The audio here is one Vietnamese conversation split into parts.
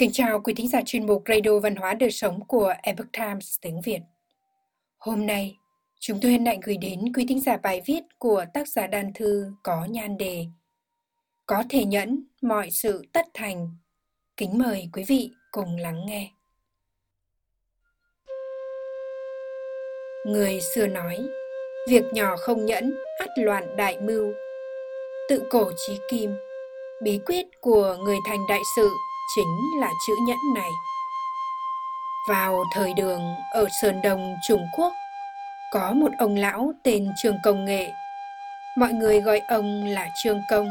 Kính chào quý thính giả chuyên mục Radio Văn hóa Đời Sống của Epoch Times tiếng Việt. Hôm nay, chúng tôi hân hạnh gửi đến quý thính giả bài viết của tác giả đàn thư có nhan đề Có thể nhẫn mọi sự tất thành. Kính mời quý vị cùng lắng nghe. Người xưa nói, việc nhỏ không nhẫn, ắt loạn đại mưu. Tự cổ trí kim, bí quyết của người thành đại sự chính là chữ nhẫn này. Vào thời đường ở Sơn Đông Trung Quốc, có một ông lão tên Trương Công Nghệ. Mọi người gọi ông là Trương Công.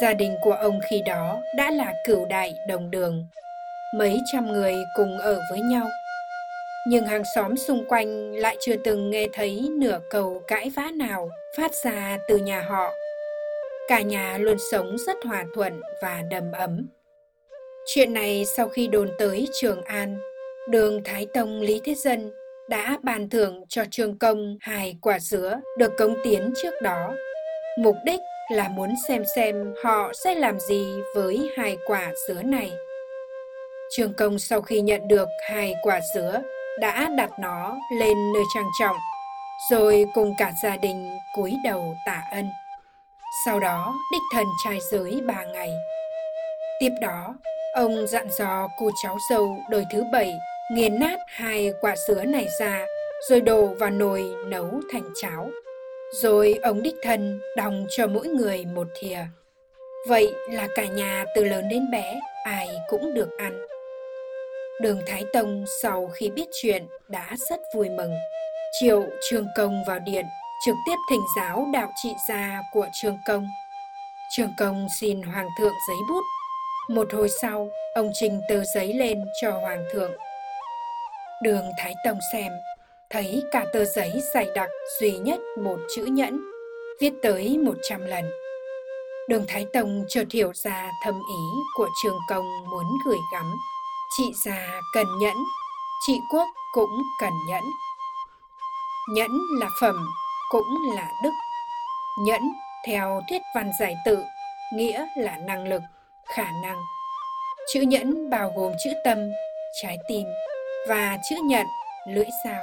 Gia đình của ông khi đó đã là cửu đại đồng đường, mấy trăm người cùng ở với nhau. Nhưng hàng xóm xung quanh lại chưa từng nghe thấy nửa câu cãi vã nào phát ra từ nhà họ. Cả nhà luôn sống rất hòa thuận và đầm ấm. Chuyện này sau khi đồn tới Trường An, đường Thái Tông Lý Thế Dân đã bàn thưởng cho Trương Công hai quả dứa được cống tiến trước đó. Mục đích là muốn xem xem họ sẽ làm gì với hai quả dứa này. Trương Công sau khi nhận được hai quả dứa đã đặt nó lên nơi trang trọng, rồi cùng cả gia đình cúi đầu tạ ân. Sau đó đích thần trai giới ba ngày. Tiếp đó, Ông dặn dò cô cháu dâu đời thứ bảy nghiền nát hai quả sứa này ra, rồi đổ vào nồi nấu thành cháo. Rồi ông đích thân đong cho mỗi người một thìa. Vậy là cả nhà từ lớn đến bé, ai cũng được ăn. Đường Thái Tông sau khi biết chuyện đã rất vui mừng. Triệu Trương Công vào điện, trực tiếp thỉnh giáo đạo trị gia của Trương Công. Trương Công xin Hoàng thượng giấy bút một hồi sau, ông trình tờ giấy lên cho hoàng thượng. Đường Thái Tông xem, thấy cả tờ giấy dày đặc duy nhất một chữ nhẫn, viết tới một trăm lần. Đường Thái Tông chợt hiểu ra thâm ý của trường công muốn gửi gắm. Chị già cần nhẫn, chị quốc cũng cần nhẫn. Nhẫn là phẩm, cũng là đức. Nhẫn theo thuyết văn giải tự, nghĩa là năng lực khả năng. Chữ nhẫn bao gồm chữ tâm, trái tim và chữ nhận, lưỡi dao.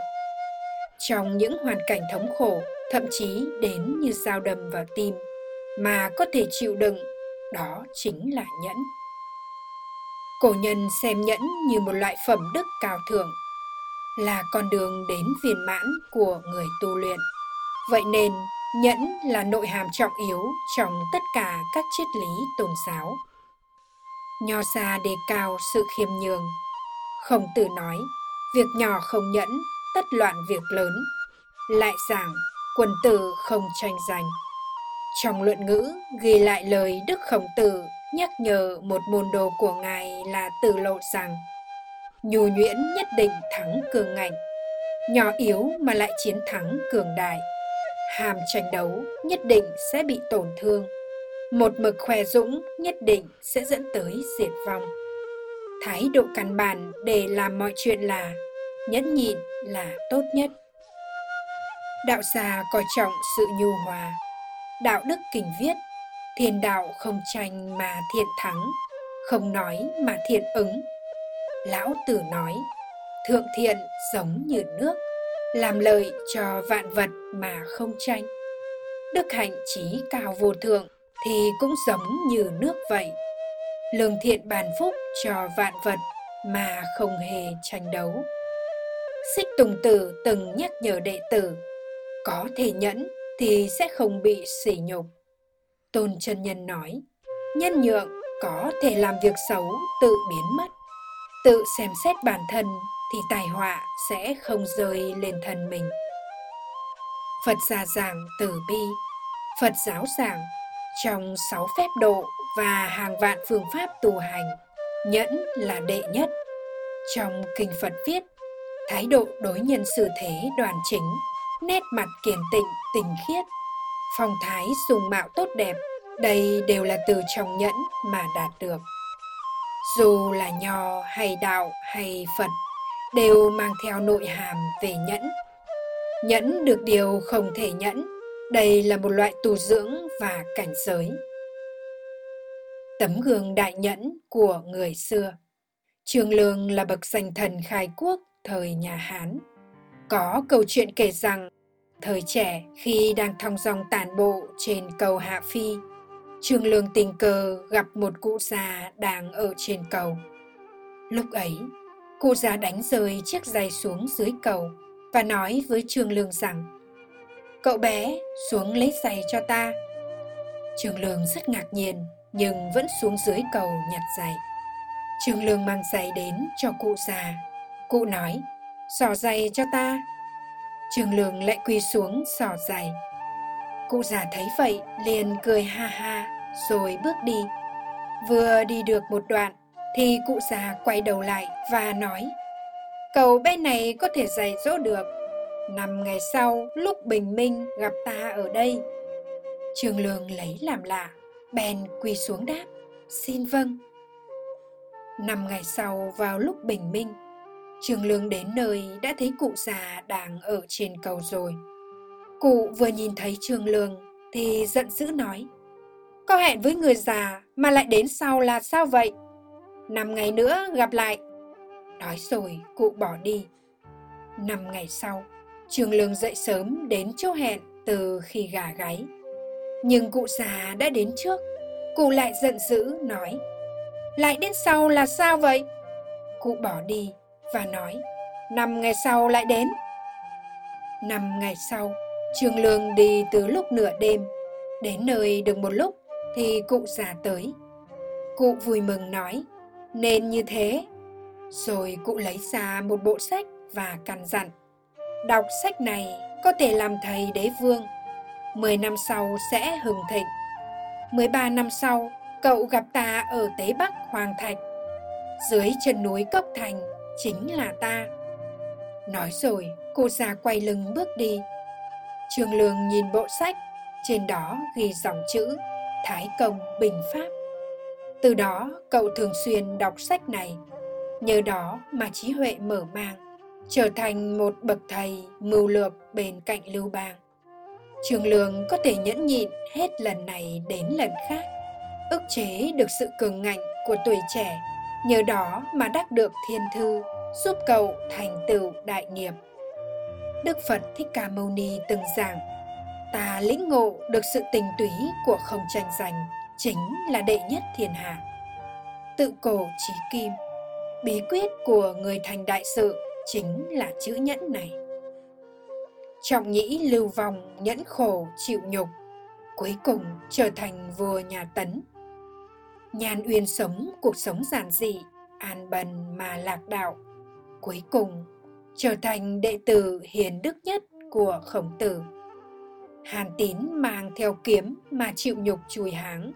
Trong những hoàn cảnh thống khổ, thậm chí đến như dao đâm vào tim mà có thể chịu đựng, đó chính là nhẫn. Cổ nhân xem nhẫn như một loại phẩm đức cao thượng, là con đường đến viên mãn của người tu luyện. Vậy nên nhẫn là nội hàm trọng yếu trong tất cả các triết lý tôn giáo nho gia đề cao sự khiêm nhường. Khổng tử nói, việc nhỏ không nhẫn, tất loạn việc lớn. Lại giảng, quần tử không tranh giành. Trong luận ngữ ghi lại lời Đức Khổng Tử nhắc nhở một môn đồ của Ngài là Tử Lộ rằng nhu nhuyễn nhất định thắng cường ngạnh, nhỏ yếu mà lại chiến thắng cường đại. Hàm tranh đấu nhất định sẽ bị tổn thương một mực khoe dũng nhất định sẽ dẫn tới diệt vong. Thái độ căn bản để làm mọi chuyện là nhẫn nhịn là tốt nhất. Đạo gia coi trọng sự nhu hòa. Đạo đức kình viết thiên đạo không tranh mà thiện thắng, không nói mà thiện ứng. Lão tử nói, thượng thiện giống như nước, làm lợi cho vạn vật mà không tranh. Đức hạnh trí cao vô thượng thì cũng giống như nước vậy. Lương thiện bàn phúc cho vạn vật mà không hề tranh đấu. Xích tùng tử từng nhắc nhở đệ tử, có thể nhẫn thì sẽ không bị sỉ nhục. Tôn chân nhân nói, nhân nhượng có thể làm việc xấu tự biến mất. Tự xem xét bản thân thì tài họa sẽ không rơi lên thân mình. Phật gia giảng từ bi, phật giáo giảng trong sáu phép độ và hàng vạn phương pháp tu hành, nhẫn là đệ nhất. Trong kinh Phật viết, thái độ đối nhân xử thế đoàn chính, nét mặt kiên tịnh, tình khiết, phong thái dùng mạo tốt đẹp, đây đều là từ trong nhẫn mà đạt được. Dù là nho hay đạo hay Phật, đều mang theo nội hàm về nhẫn. Nhẫn được điều không thể nhẫn đây là một loại tu dưỡng và cảnh giới. Tấm gương đại nhẫn của người xưa Trương Lương là bậc danh thần khai quốc thời nhà Hán. Có câu chuyện kể rằng, thời trẻ khi đang thong dong tàn bộ trên cầu Hạ Phi, Trương Lương tình cờ gặp một cụ già đang ở trên cầu. Lúc ấy, cụ già đánh rơi chiếc giày xuống dưới cầu và nói với Trương Lương rằng Cậu bé, xuống lấy giày cho ta. trường Lương rất ngạc nhiên nhưng vẫn xuống dưới cầu nhặt giày. trường Lương mang giày đến cho cụ già. Cụ nói, xỏ giày cho ta. trường Lương lại quỳ xuống xỏ giày. Cụ già thấy vậy liền cười ha ha rồi bước đi. Vừa đi được một đoạn thì cụ già quay đầu lại và nói Cậu bé này có thể dạy dỗ được. Năm ngày sau lúc bình minh gặp ta ở đây. Trương Lương lấy làm lạ, bèn quỳ xuống đáp, xin vâng. Năm ngày sau vào lúc bình minh, Trương Lương đến nơi đã thấy cụ già đang ở trên cầu rồi. Cụ vừa nhìn thấy Trương Lương thì giận dữ nói Có hẹn với người già mà lại đến sau là sao vậy? Năm ngày nữa gặp lại. Nói rồi cụ bỏ đi. Năm ngày sau, Trương Lương dậy sớm đến chỗ hẹn từ khi gà gáy. Nhưng cụ già đã đến trước. Cụ lại giận dữ nói Lại đến sau là sao vậy? Cụ bỏ đi và nói Năm ngày sau lại đến. Năm ngày sau, Trương Lương đi từ lúc nửa đêm. Đến nơi được một lúc thì cụ già tới. Cụ vui mừng nói Nên như thế. Rồi cụ lấy ra một bộ sách và căn dặn Đọc sách này có thể làm thầy đế vương. Mười năm sau sẽ hừng thịnh. Mười ba năm sau, cậu gặp ta ở Tế Bắc Hoàng Thạch. Dưới chân núi Cốc Thành chính là ta. Nói rồi, cô già quay lưng bước đi. trường Lương nhìn bộ sách, trên đó ghi dòng chữ Thái Công Bình Pháp. Từ đó, cậu thường xuyên đọc sách này. Nhờ đó mà trí huệ mở mang trở thành một bậc thầy mưu lược bên cạnh Lưu Bang. Trường Lương có thể nhẫn nhịn hết lần này đến lần khác, ức chế được sự cường ngạnh của tuổi trẻ, nhờ đó mà đắc được thiên thư, giúp cậu thành tựu đại nghiệp. Đức Phật Thích Ca Mâu Ni từng giảng, ta lĩnh ngộ được sự tình túy của không tranh giành chính là đệ nhất thiên hạ. Tự cổ trí kim, bí quyết của người thành đại sự chính là chữ nhẫn này. Trọng nhĩ lưu vong nhẫn khổ chịu nhục, cuối cùng trở thành vua nhà tấn. Nhàn uyên sống cuộc sống giản dị, an bần mà lạc đạo, cuối cùng trở thành đệ tử hiền đức nhất của khổng tử. Hàn tín mang theo kiếm mà chịu nhục chùi háng,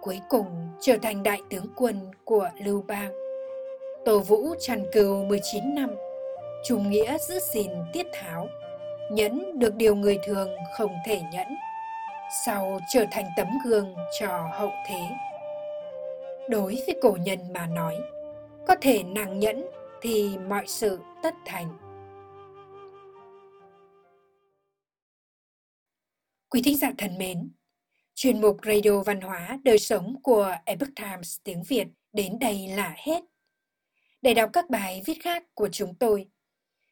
cuối cùng trở thành đại tướng quân của lưu bang. Tổ vũ trần cừu 19 năm. Trung nghĩa giữ gìn tiết tháo, nhẫn được điều người thường không thể nhẫn, sau trở thành tấm gương cho hậu thế. Đối với cổ nhân mà nói, có thể nàng nhẫn thì mọi sự tất thành. Quý thính giả thân mến, chuyên mục Radio Văn hóa Đời Sống của Epoch Times tiếng Việt đến đây là hết. Để đọc các bài viết khác của chúng tôi,